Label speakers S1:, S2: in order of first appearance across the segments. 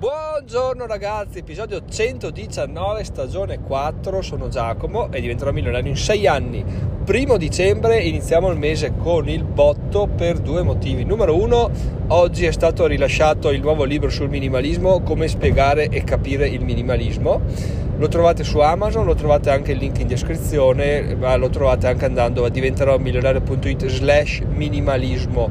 S1: Buongiorno ragazzi, episodio 119, stagione 4, sono Giacomo e diventerò milionario in 6 anni. Primo dicembre iniziamo il mese con il botto per due motivi. Numero uno, oggi è stato rilasciato il nuovo libro sul minimalismo, come spiegare e capire il minimalismo. Lo trovate su Amazon, lo trovate anche il link in descrizione, ma lo trovate anche andando a diventerò milionario.it slash minimalismo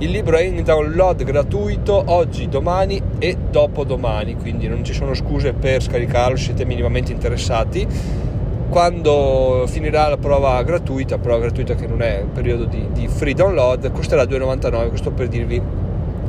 S1: il libro è in download gratuito oggi, domani e dopodomani, quindi non ci sono scuse per scaricarlo se siete minimamente interessati. Quando finirà la prova gratuita, prova gratuita che non è un periodo di, di free download, costerà 2,99, questo per dirvi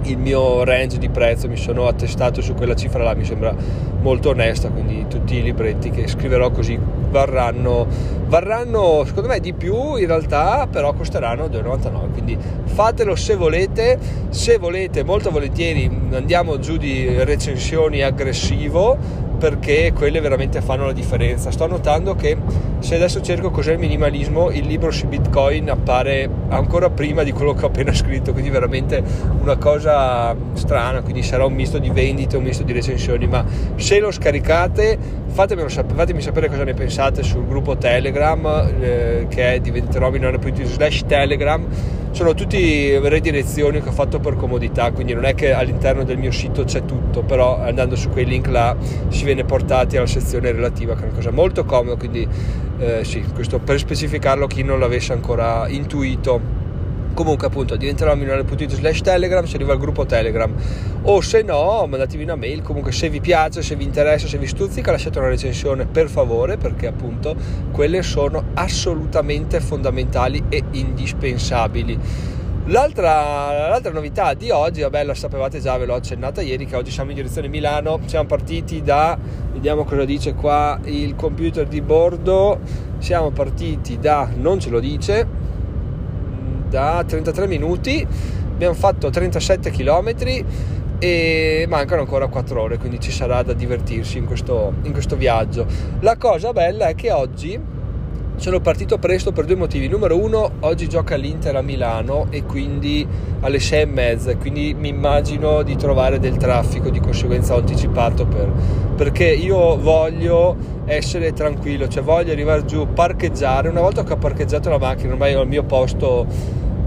S1: il mio range di prezzo, mi sono attestato su quella cifra là, mi sembra molto onesta, quindi tutti i libretti che scriverò così varranno, varranno secondo me di più in realtà, però costeranno 2,99, quindi fatelo se volete, se volete molto volentieri andiamo giù di recensioni aggressivo perché quelle veramente fanno la differenza. Sto notando che se adesso cerco cos'è il minimalismo, il libro su Bitcoin appare ancora prima di quello che ho appena scritto, quindi veramente una cosa strana, quindi sarà un misto di vendite, un misto di recensioni, ma se lo scaricate fatemelo, fatemi sapere cosa ne pensate sul gruppo Telegram eh, che è diventerò milionario.it slash Telegram sono tutte redirezioni che ho fatto per comodità, quindi non è che all'interno del mio sito c'è tutto, però andando su quei link là si viene portati alla sezione relativa, che è una cosa molto comoda, quindi eh, sì, questo per specificarlo chi non l'avesse ancora intuito comunque appunto diventerò milionario.it slash telegram se arriva al gruppo telegram. O se no mandatevi una mail comunque se vi piace se vi interessa se vi stuzzica lasciate una recensione per favore perché appunto quelle sono assolutamente fondamentali e indispensabili. L'altra, l'altra, novità di oggi, vabbè, la sapevate già, ve l'ho accennata ieri, che oggi siamo in direzione Milano, siamo partiti da, vediamo cosa dice qua il computer di bordo, siamo partiti da, non ce lo dice, da 33 minuti, abbiamo fatto 37 km e mancano ancora 4 ore, quindi ci sarà da divertirsi in questo, in questo viaggio. La cosa bella è che oggi sono partito presto per due motivi. Numero uno, oggi gioca l'Inter a Milano e quindi alle 6 e mezza, quindi mi immagino di trovare del traffico, di conseguenza ho anticipato per, perché io voglio essere tranquillo, cioè voglio arrivare giù, parcheggiare. Una volta che ho parcheggiato la macchina, ormai ho il mio posto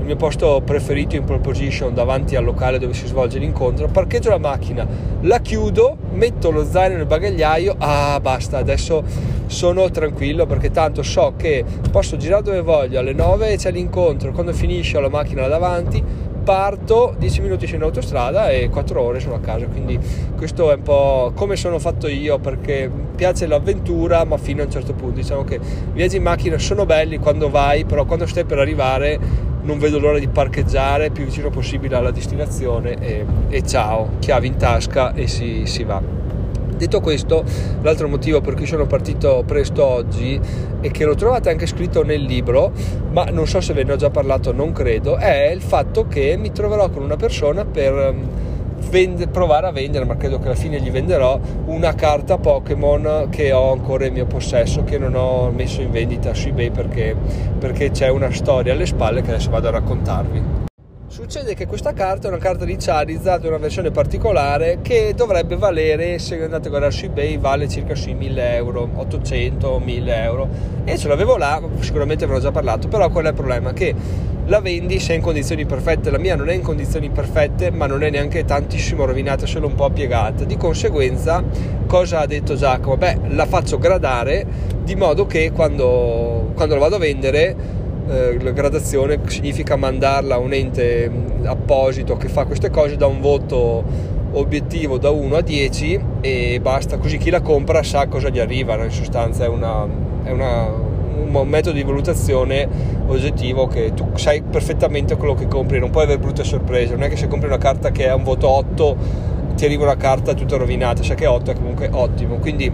S1: il mio posto preferito in pole position davanti al locale dove si svolge l'incontro, parcheggio la macchina, la chiudo, metto lo zaino nel bagagliaio, ah basta, adesso sono tranquillo perché tanto so che posso girare dove voglio, alle 9 c'è l'incontro, quando finisce ho la macchina davanti, parto, 10 minuti sono in autostrada e 4 ore sono a casa, quindi questo è un po' come sono fatto io perché piace l'avventura ma fino a un certo punto, diciamo che i viaggi in macchina sono belli quando vai, però quando stai per arrivare non vedo l'ora di parcheggiare più vicino possibile alla destinazione e, e ciao, chiavi in tasca e si, si va. Detto questo, l'altro motivo per cui sono partito presto oggi e che lo trovate anche scritto nel libro, ma non so se ve ne ho già parlato, non credo, è il fatto che mi troverò con una persona per vende, provare a vendere, ma credo che alla fine gli venderò una carta Pokémon che ho ancora in mio possesso, che non ho messo in vendita su eBay perché, perché c'è una storia alle spalle che adesso vado a raccontarvi. Succede che questa carta è una carta di Charizard, una versione particolare che dovrebbe valere, se andate a guardare su eBay, vale circa sui 1000 euro, 800, 1000 euro. E ce l'avevo là, sicuramente ve l'ho già parlato, però qual è il problema? Che la vendi se è in condizioni perfette, la mia non è in condizioni perfette ma non è neanche tantissimo rovinata, solo un po' piegata, di conseguenza cosa ha detto Giacomo? Beh la faccio gradare di modo che quando, quando la vado a vendere eh, la gradazione significa mandarla a un ente apposito che fa queste cose da un voto obiettivo da 1 a 10 e basta. Così chi la compra sa cosa gli arriva in sostanza è una, è una un metodo di valutazione oggettivo che tu sai perfettamente quello che compri, non puoi avere brutte sorprese, non è che se compri una carta che ha un voto 8 ti arriva una carta tutta rovinata, sai che 8 è comunque ottimo, quindi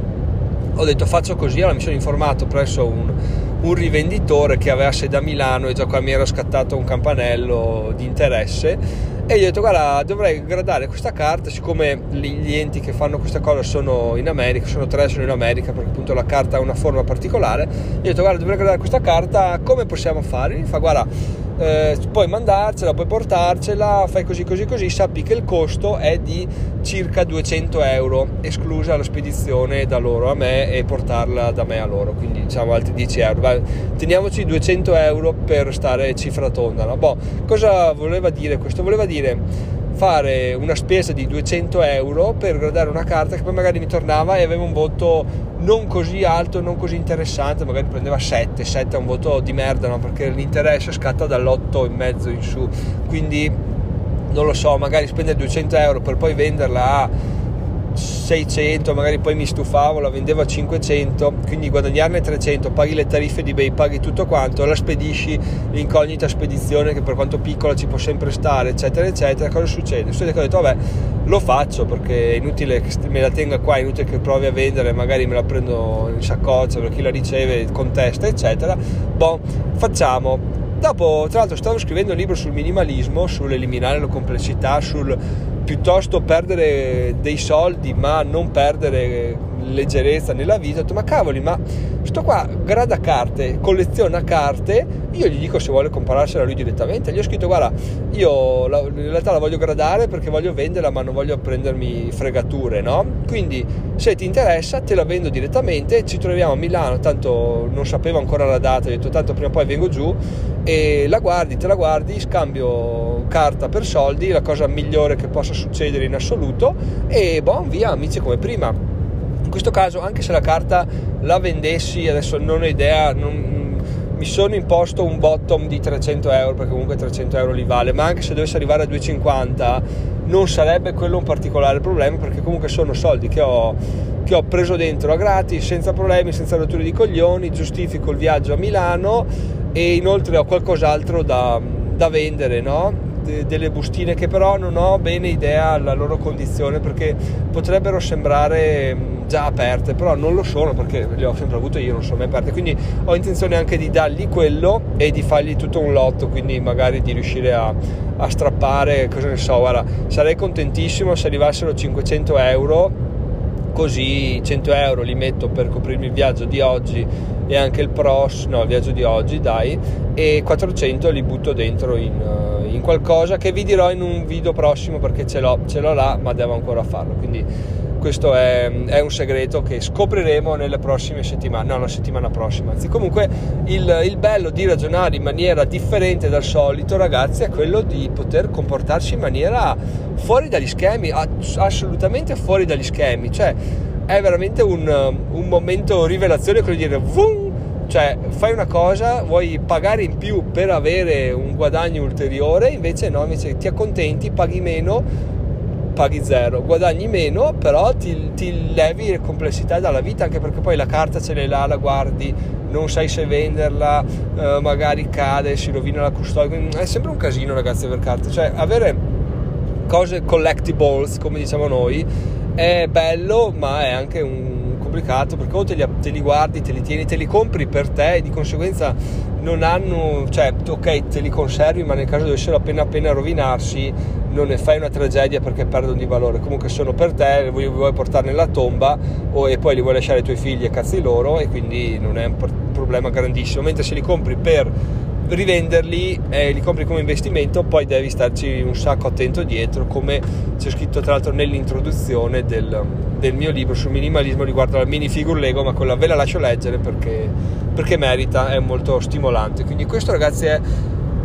S1: ho detto faccio così, allora mi sono informato presso un, un rivenditore che aveva sede a Milano e già qua mi era scattato un campanello di interesse e gli ho detto guarda dovrei gradare questa carta siccome gli enti che fanno questa cosa sono in America sono tre sono in America perché appunto la carta ha una forma particolare gli ho detto guarda dovrei gradare questa carta come possiamo fare? mi fa guarda eh, puoi mandarcela, puoi portarcela, fai così così così, sappi che il costo è di circa 200 euro, esclusa la spedizione da loro a me e portarla da me a loro, quindi diciamo altri 10 euro. Vai, teniamoci 200 euro per stare cifra tonda. No? Boh, cosa voleva dire questo? Voleva dire fare una spesa di 200 euro per gradare una carta che poi magari mi tornava e aveva un voto non così alto, non così interessante, magari prendeva 7, 7 è un voto di merda, no? perché l'interesse scatta dall'8 in mezzo in su, quindi non lo so, magari spendere 200 euro per poi venderla a 600, magari poi mi stufavo, la vendevo a 500, quindi guadagnarne 300, paghi le tariffe di eBay, paghi tutto quanto, la spedisci, l'incognita spedizione che per quanto piccola ci può sempre stare, eccetera, eccetera, cosa succede? Succede che ho detto, vabbè, lo faccio perché è inutile che me la tenga qua, è inutile che provi a vendere, magari me la prendo in saccoccia per chi la riceve, contesta, eccetera. Boh, facciamo. Dopo, tra l'altro, stavo scrivendo un libro sul minimalismo, sull'eliminare la complessità, sul piuttosto perdere dei soldi ma non perdere leggerezza nella vita, ho detto ma cavoli, ma sto qua grada carte, colleziona carte, io gli dico se vuole compararsela lui direttamente, gli ho scritto guarda, io la, in realtà la voglio gradare perché voglio venderla ma non voglio prendermi fregature, no? Quindi se ti interessa te la vendo direttamente, ci troviamo a Milano, tanto non sapevo ancora la data, ho detto tanto prima o poi vengo giù e la guardi, te la guardi, scambio carta per soldi, la cosa migliore che possa succedere in assoluto e boh, via, amici come prima in questo caso anche se la carta la vendessi adesso non ho idea non, mi sono imposto un bottom di 300 euro perché comunque 300 euro li vale ma anche se dovesse arrivare a 250 non sarebbe quello un particolare problema perché comunque sono soldi che ho, che ho preso dentro a gratis senza problemi senza rotture di coglioni giustifico il viaggio a Milano e inoltre ho qualcos'altro da, da vendere no? Delle bustine che però non ho bene idea della loro condizione perché potrebbero sembrare già aperte però non lo sono perché le ho sempre avute io non sono mai aperte. Quindi ho intenzione anche di dargli quello e di fargli tutto un lotto quindi magari di riuscire a, a strappare cosa ne so guarda sarei contentissimo se arrivassero 500 euro così 100 euro li metto per coprirmi il viaggio di oggi e anche il pros, no il viaggio di oggi dai e 400 li butto dentro in, uh, in qualcosa che vi dirò in un video prossimo perché ce l'ho, ce l'ho là ma devo ancora farlo quindi questo è, è, un segreto che scopriremo nelle prossime settimane, no, la settimana prossima. Anzi, comunque il, il, bello di ragionare in maniera differente dal solito, ragazzi, è quello di poter comportarsi in maniera fuori dagli schemi, assolutamente fuori dagli schemi. Cioè, è veramente un, un momento rivelazione quello di dire, vum, cioè fai una cosa, vuoi pagare in più per avere un guadagno ulteriore, invece no, invece ti accontenti, paghi meno paghi zero, guadagni meno, però ti, ti levi complessità dalla vita, anche perché poi la carta ce l'hai là, la guardi, non sai se venderla, eh, magari cade, si rovina la custodia, è sempre un casino ragazzi per carte, cioè avere cose collectibles come diciamo noi è bello ma è anche un complicato perché o te li, te li, guardi, te li tieni, te li compri per te e di conseguenza non hanno, cioè ok te li conservi ma nel caso dovessero appena appena rovinarsi non ne fai una tragedia perché perdono di valore, comunque sono per te, vuoi, vuoi portarli nella tomba o, e poi li vuoi lasciare ai tuoi figli e cazzi loro e quindi non è un problema grandissimo, mentre se li compri per rivenderli e li compri come investimento poi devi starci un sacco attento dietro come c'è scritto tra l'altro nell'introduzione del, del mio libro sul minimalismo riguardo alla minifigure Lego ma quella ve la lascio leggere perché, perché merita, è molto stimolante. Quindi questo ragazzi è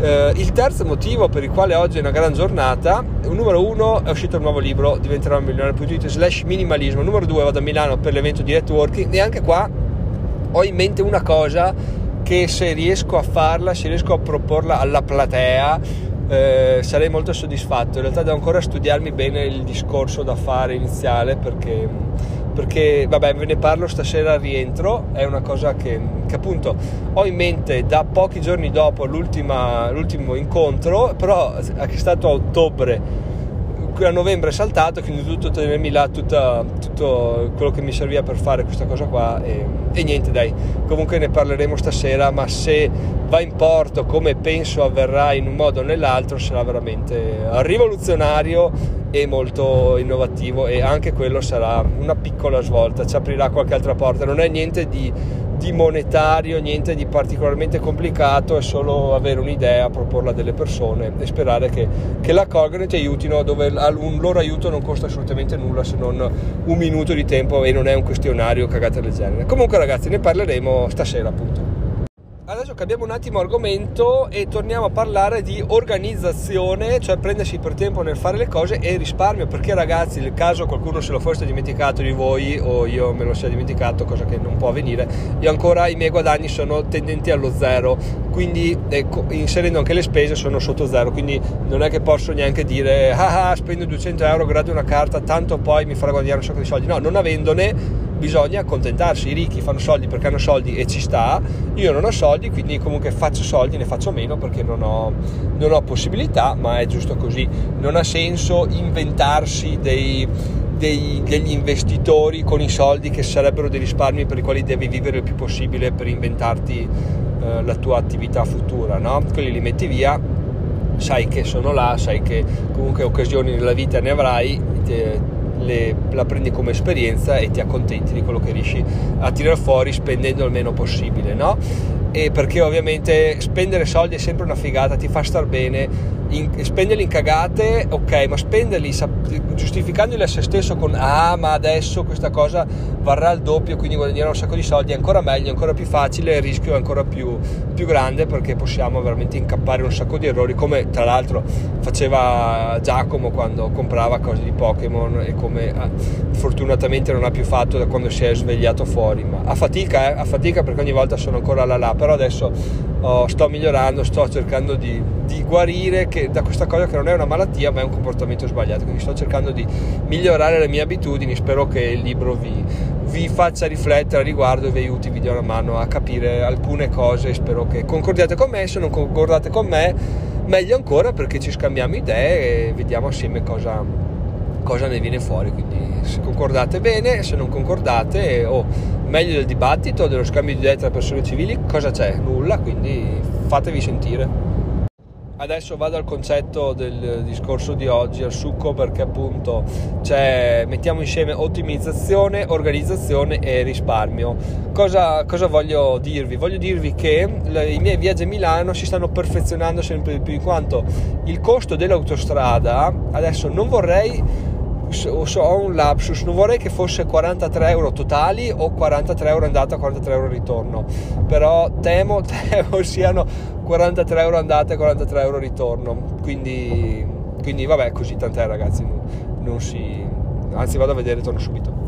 S1: eh, il terzo motivo per il quale oggi è una gran giornata, numero uno è uscito il nuovo libro, diventerò un milionario.it slash minimalismo, numero due vado a Milano per l'evento di networking e anche qua ho in mente una cosa che se riesco a farla, se riesco a proporla alla platea, eh, sarei molto soddisfatto. In realtà devo ancora studiarmi bene il discorso da fare iniziale perché perché vabbè ve ne parlo stasera al rientro, è una cosa che, che, appunto ho in mente da pochi giorni dopo l'ultimo incontro, però è stato a ottobre a novembre è saltato, quindi dovuto tenermi là tutta, tutto quello che mi serviva per fare questa cosa qua e, e, niente dai, comunque ne parleremo stasera, ma se va in porto come penso avverrà in un modo o nell'altro sarà veramente rivoluzionario e molto innovativo e anche quello sarà una piccola svolta, ci aprirà qualche altra porta, non è niente di di monetario, niente di particolarmente complicato, è solo avere un'idea, proporla a delle persone e sperare che, che l'accolgano e ti aiutino dove un loro aiuto non costa assolutamente nulla se non un minuto di tempo e non è un questionario cagate del genere. Comunque ragazzi ne parleremo stasera appunto. Adesso cambiamo un attimo argomento e torniamo a parlare di organizzazione, cioè prendersi per tempo nel fare le cose e risparmio, perché ragazzi, nel caso qualcuno se lo fosse dimenticato di voi o io me lo sia dimenticato, cosa che non può avvenire, io ancora i miei guadagni sono tendenti allo zero, quindi ecco, inserendo anche le spese sono sotto zero, quindi non è che posso neanche dire ah, ah spendo 200 euro, grado una carta, tanto poi mi farà guadagnare un sacco di soldi, no, non avendone bisogna accontentarsi, i ricchi fanno soldi perché hanno soldi e ci sta, io non ho soldi quindi comunque faccio soldi, ne faccio meno perché non ho, non ho possibilità, ma è giusto così, non ha senso inventarsi dei, dei, degli investitori con i soldi che sarebbero dei risparmi per i quali devi vivere il più possibile per inventarti eh, la tua attività futura, no? quelli li metti via sai che sono là, sai che comunque occasioni nella vita ne avrai, le, la prendi come esperienza e ti accontenti di quello che riesci a tirare fuori spendendo il meno possibile, no? E perché ovviamente spendere soldi è sempre una figata, ti fa star bene, in, spenderli in cagate, ok, ma spenderli giustificandoli a se stesso con ah, ma adesso questa cosa varrà il doppio, quindi guadagnerò un sacco di soldi, è ancora meglio, è ancora più facile, il rischio è ancora più, più grande perché possiamo veramente incappare un sacco di errori, come tra l'altro faceva Giacomo quando comprava cose di Pokémon e come ah, fortunatamente non ha più fatto da quando si è svegliato fuori, ma a fatica, eh, a fatica perché ogni volta sono ancora là là, però adesso oh, sto migliorando, sto cercando di, di guarire che, da questa cosa che non è una malattia ma è un comportamento sbagliato, quindi sto cercando di migliorare le mie abitudini, spero che il libro vi, vi faccia riflettere a riguardo e vi aiuti, vi dia una mano a capire alcune cose, spero che concordiate con me, se non concordate con me meglio ancora perché ci scambiamo idee e vediamo assieme cosa, cosa ne viene fuori, quindi se concordate bene, se non concordate o oh, meglio del dibattito, dello scambio di idee tra persone civili, cosa c'è? Nulla, quindi fatevi sentire. Adesso vado al concetto del discorso di oggi, al succo, perché appunto mettiamo insieme ottimizzazione, organizzazione e risparmio. Cosa, cosa voglio dirvi? Voglio dirvi che le, i miei viaggi a Milano si stanno perfezionando sempre di più, in quanto il costo dell'autostrada, adesso non vorrei ho un lapsus, non vorrei che fosse 43 euro totali o 43 euro andata, 43 euro ritorno, però temo, temo siano 43 euro andata e 43 euro ritorno, quindi, quindi vabbè così tant'è ragazzi, non, non si... anzi vado a vedere, torno subito.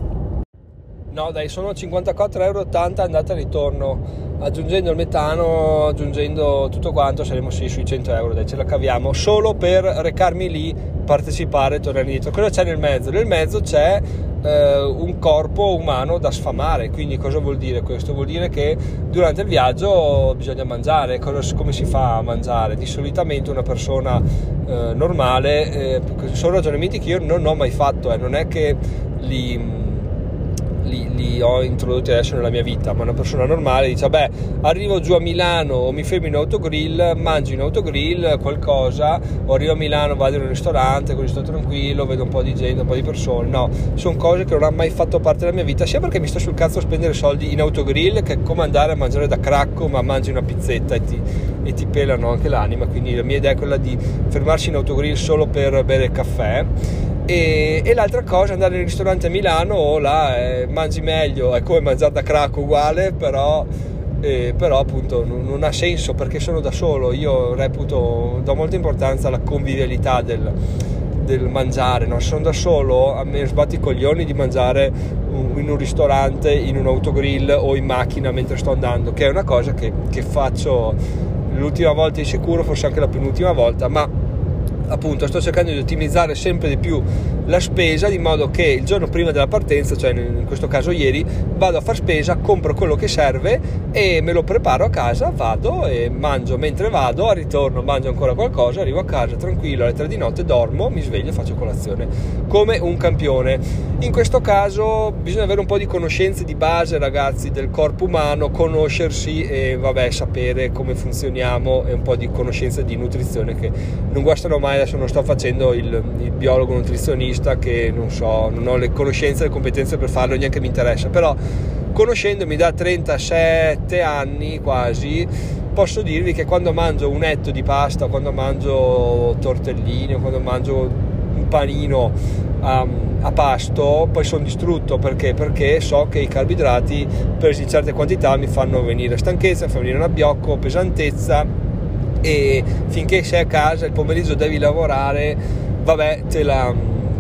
S1: No dai, sono 54,80 euro andata e ritorno. Aggiungendo il metano, aggiungendo tutto quanto, saremo sì sui 100 euro, dai, ce la caviamo. Solo per recarmi lì, partecipare e tornare indietro. Cosa c'è nel mezzo? Nel mezzo c'è eh, un corpo umano da sfamare. Quindi cosa vuol dire questo? Vuol dire che durante il viaggio bisogna mangiare. Cosa, come si fa a mangiare? Di solitamente una persona eh, normale, eh, sono ragionamenti che io non ho mai fatto, eh. non è che li li, li, ho introdotti adesso nella mia vita, ma una persona normale dice, beh, arrivo giù a Milano o mi fermo in autogrill, mangio in autogrill qualcosa, o arrivo a Milano, vado in un ristorante, così sto tranquillo, vedo un po' di gente, un po' di persone, no, sono cose che non hanno mai fatto parte della mia vita, sia perché mi sto sul cazzo a spendere soldi in autogrill, che è come andare a mangiare da cracco, ma mangi una pizzetta e ti, e ti pelano anche l'anima, quindi la mia idea è quella di fermarsi in autogrill solo per bere caffè e, e, l'altra cosa andare nel ristorante a Milano là eh, mangi meglio è come mangiare da crack uguale però, eh, però appunto non, non, ha senso perché sono da solo io reputo do molta importanza alla convivialità del, del mangiare no? sono da solo a me sbatti i coglioni di mangiare in un ristorante in un autogrill o in macchina mentre sto andando che è una cosa che, che faccio l'ultima volta di sicuro forse anche la penultima volta ma appunto sto cercando di ottimizzare sempre di più la spesa di modo che il giorno prima della partenza, cioè in questo caso ieri, vado a far spesa, compro quello che serve e me lo preparo a casa, vado e mangio mentre vado, al ritorno mangio ancora qualcosa, arrivo a casa tranquillo alle 3 di notte, dormo, mi sveglio e faccio colazione come un campione. In questo caso bisogna avere un po' di conoscenze di base ragazzi del corpo umano, conoscersi e vabbè sapere come funzioniamo e un po' di conoscenza di nutrizione che non guastano mai, adesso non sto facendo il, il biologo nutrizionista che non so, non ho le conoscenze e le competenze per farlo, neanche mi interessa, però conoscendomi da 37 anni quasi posso dirvi che quando mangio un etto di pasta quando mangio tortellini quando mangio un panino um, a pasto poi sono distrutto. Perché? perché so che i carboidrati presi in certe quantità mi fanno venire stanchezza, mi fanno venire un abbiocco, pesantezza e finché sei a casa il pomeriggio devi lavorare vabbè te la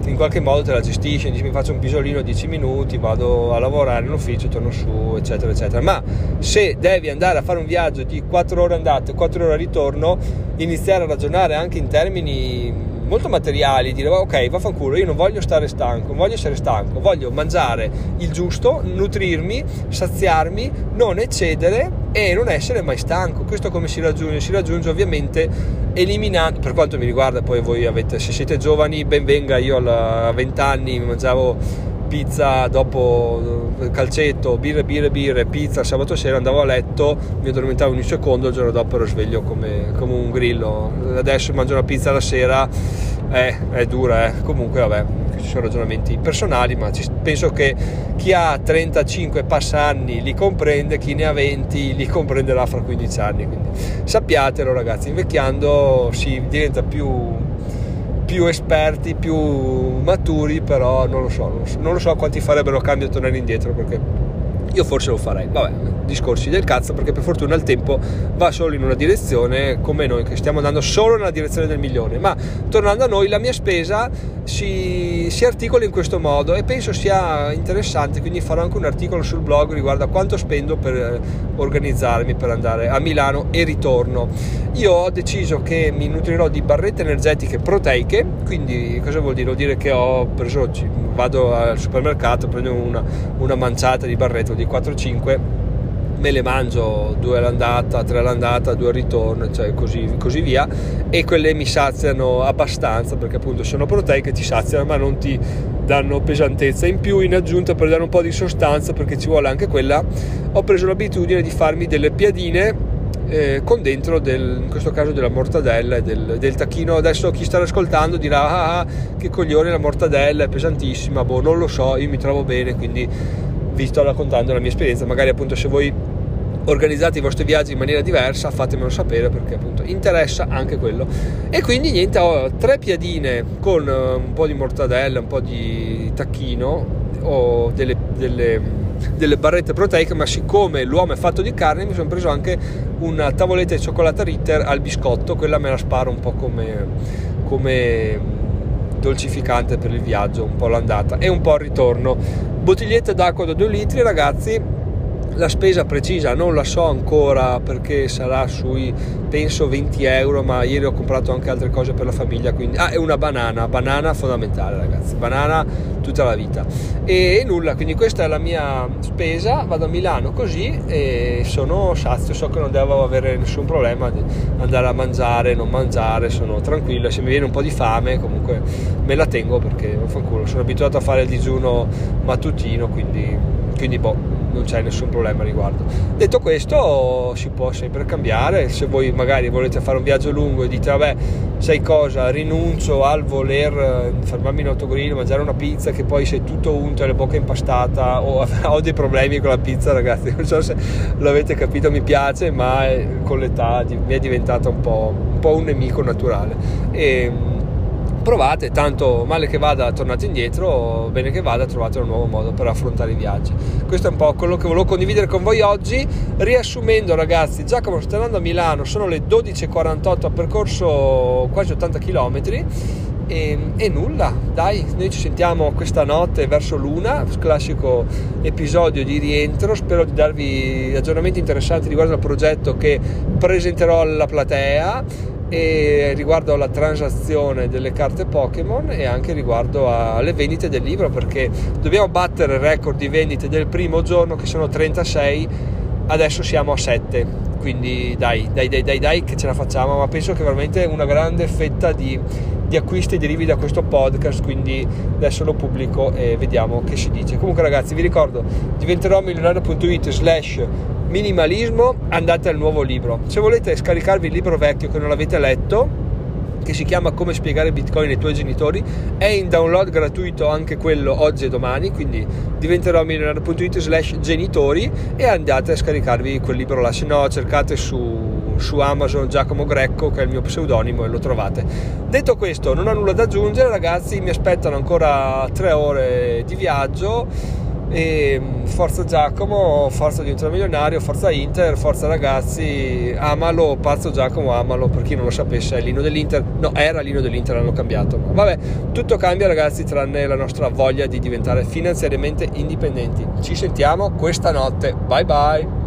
S1: in qualche modo te la gestisci, dici mi faccio un pisolino 10 minuti, vado a lavorare in ufficio, torno su, eccetera, eccetera. Ma se devi andare a fare un viaggio di 4 ore andate, 4 ore ritorno, iniziare a ragionare anche in termini molto materiali, dire ok, vaffanculo, io non voglio stare stanco, non voglio essere stanco, voglio mangiare il giusto, nutrirmi, saziarmi, non eccedere e non essere mai stanco. Questo come si raggiunge? Si raggiunge ovviamente eliminando, per quanto mi riguarda, poi voi avete, se siete giovani, ben venga, io a 20 anni mangiavo pizza dopo eh, calcetto, birre, birre, birre, pizza, sabato sera andavo a letto, mi addormentavo in un secondo, il giorno dopo ero sveglio come, come un grillo. Adesso mangio una pizza la sera, eh, è dura, eh. comunque vabbè, ci sono ragionamenti personali, ma penso che chi ha 35 passa anni li comprende, chi ne ha 20 li comprenderà fra 15 anni. Quindi sappiatelo ragazzi, invecchiando si diventa più più esperti, più maturi, però non lo so, non lo so, non lo so quanti farebbero cambio a tornare indietro perché io forse lo farei. Vabbè, discorsi del cazzo perché per fortuna il tempo va solo in una direzione come noi che stiamo andando solo nella direzione del milione ma tornando a noi la mia spesa si, si articola in questo modo e penso sia interessante quindi farò anche un articolo sul blog riguardo a quanto spendo per eh, organizzarmi per andare a Milano e ritorno io ho deciso che mi nutrirò di barrette energetiche proteiche quindi cosa vuol dire? vuol dire che ho preso vado al supermercato prendo una, una manciata di barrette di 4-5 me le mangio due all'andata, tre all'andata, due al ritorno, cioè così, così, via, e quelle mi saziano abbastanza perché appunto sono proteiche, ti saziano ma non ti danno pesantezza. In più, in aggiunta, per dare un po' di sostanza, perché ci vuole anche quella, ho preso l'abitudine di farmi delle piadine eh, con dentro del, in questo caso della mortadella e del, del, tacchino. Adesso chi sta ascoltando dirà ah, ah, che coglione la mortadella è pesantissima boh non lo so io mi trovo bene quindi vi sto raccontando la mia esperienza, magari appunto se voi organizzate i vostri viaggi in maniera diversa fatemelo sapere perché appunto interessa anche quello. E quindi niente ho tre piadine con eh, un po' di mortadella un po' di tacchino o delle, delle, delle barrette proteiche ma siccome l'uomo è fatto di carne mi sono preso anche una tavoletta di cioccolata Ritter al biscotto. Quella me la sparo un po' come, come dolcificante per il viaggio un po' l'andata e un po' il ritorno. Bottigliette d'acqua da 2 litri ragazzi la spesa precisa non la so ancora perché sarà sui penso 20 euro ma ieri ho comprato anche altre cose per la famiglia quindi ah è una banana banana fondamentale ragazzi banana tutta la vita. E, e nulla quindi questa è la mia spesa vado a Milano così e sono sazio so che non devo avere nessun problema di andare a mangiare non mangiare sono tranquillo se mi viene un po' di fame comunque me la tengo perché sono abituato a fare il digiuno mattutino quindi, quindi boh non c'è nessun problema a riguardo. Detto questo, si può sempre cambiare. Se voi magari volete fare un viaggio lungo e dite, vabbè, sai cosa, rinuncio al voler eh, fermarmi in autogrill, mangiare una pizza che poi sei tutto unto e la bocca impastata, o ho dei problemi con la pizza, ragazzi. Non so se l'avete capito, mi piace, ma con l'età mi è diventata un po', un, po un nemico naturale. E, provate, tanto male che vada tornate indietro, bene che vada trovate un nuovo modo per affrontare i viaggi. Questo è un po' quello che volevo condividere con voi oggi, riassumendo ragazzi, Giacomo sta andando a Milano, sono le 12.48, ha percorso quasi 80 km e, e, nulla, dai, noi ci sentiamo questa notte verso l'una, classico episodio di rientro, spero di darvi aggiornamenti interessanti riguardo al progetto che presenterò alla platea e riguardo alla transazione delle carte Pokémon e anche riguardo alle vendite del libro perché dobbiamo battere il record di vendite del primo giorno che sono 36 adesso siamo a 7 quindi dai dai dai dai, dai che ce la facciamo ma penso che veramente una grande fetta di, di acquisti derivi da questo podcast quindi adesso lo pubblico e vediamo che si dice. Comunque ragazzi vi ricordo diventerò milionario.it slash minimalismo andate al nuovo libro se volete scaricarvi il libro vecchio che non l'avete letto che si chiama Come spiegare Bitcoin ai tuoi genitori. È in download gratuito anche quello oggi e domani, quindi diventerò milionario.it slash genitori e andate a scaricarvi quel libro là, se no cercate su, su Amazon Giacomo Greco che è il mio pseudonimo e lo trovate. Detto questo, non ho nulla da aggiungere ragazzi, mi aspettano ancora tre ore di viaggio e mm, forza Giacomo, forza diventare milionario, forza Inter, forza ragazzi, amalo, pazzo Giacomo, amalo, per chi non lo sapesse è l'ino dell'Inter, no era l'ino dell'Inter, l'hanno cambiato, ma vabbè, tutto cambia ragazzi tranne la nostra voglia di diventare finanziariamente indipendenti. Ci sentiamo questa notte, bye bye!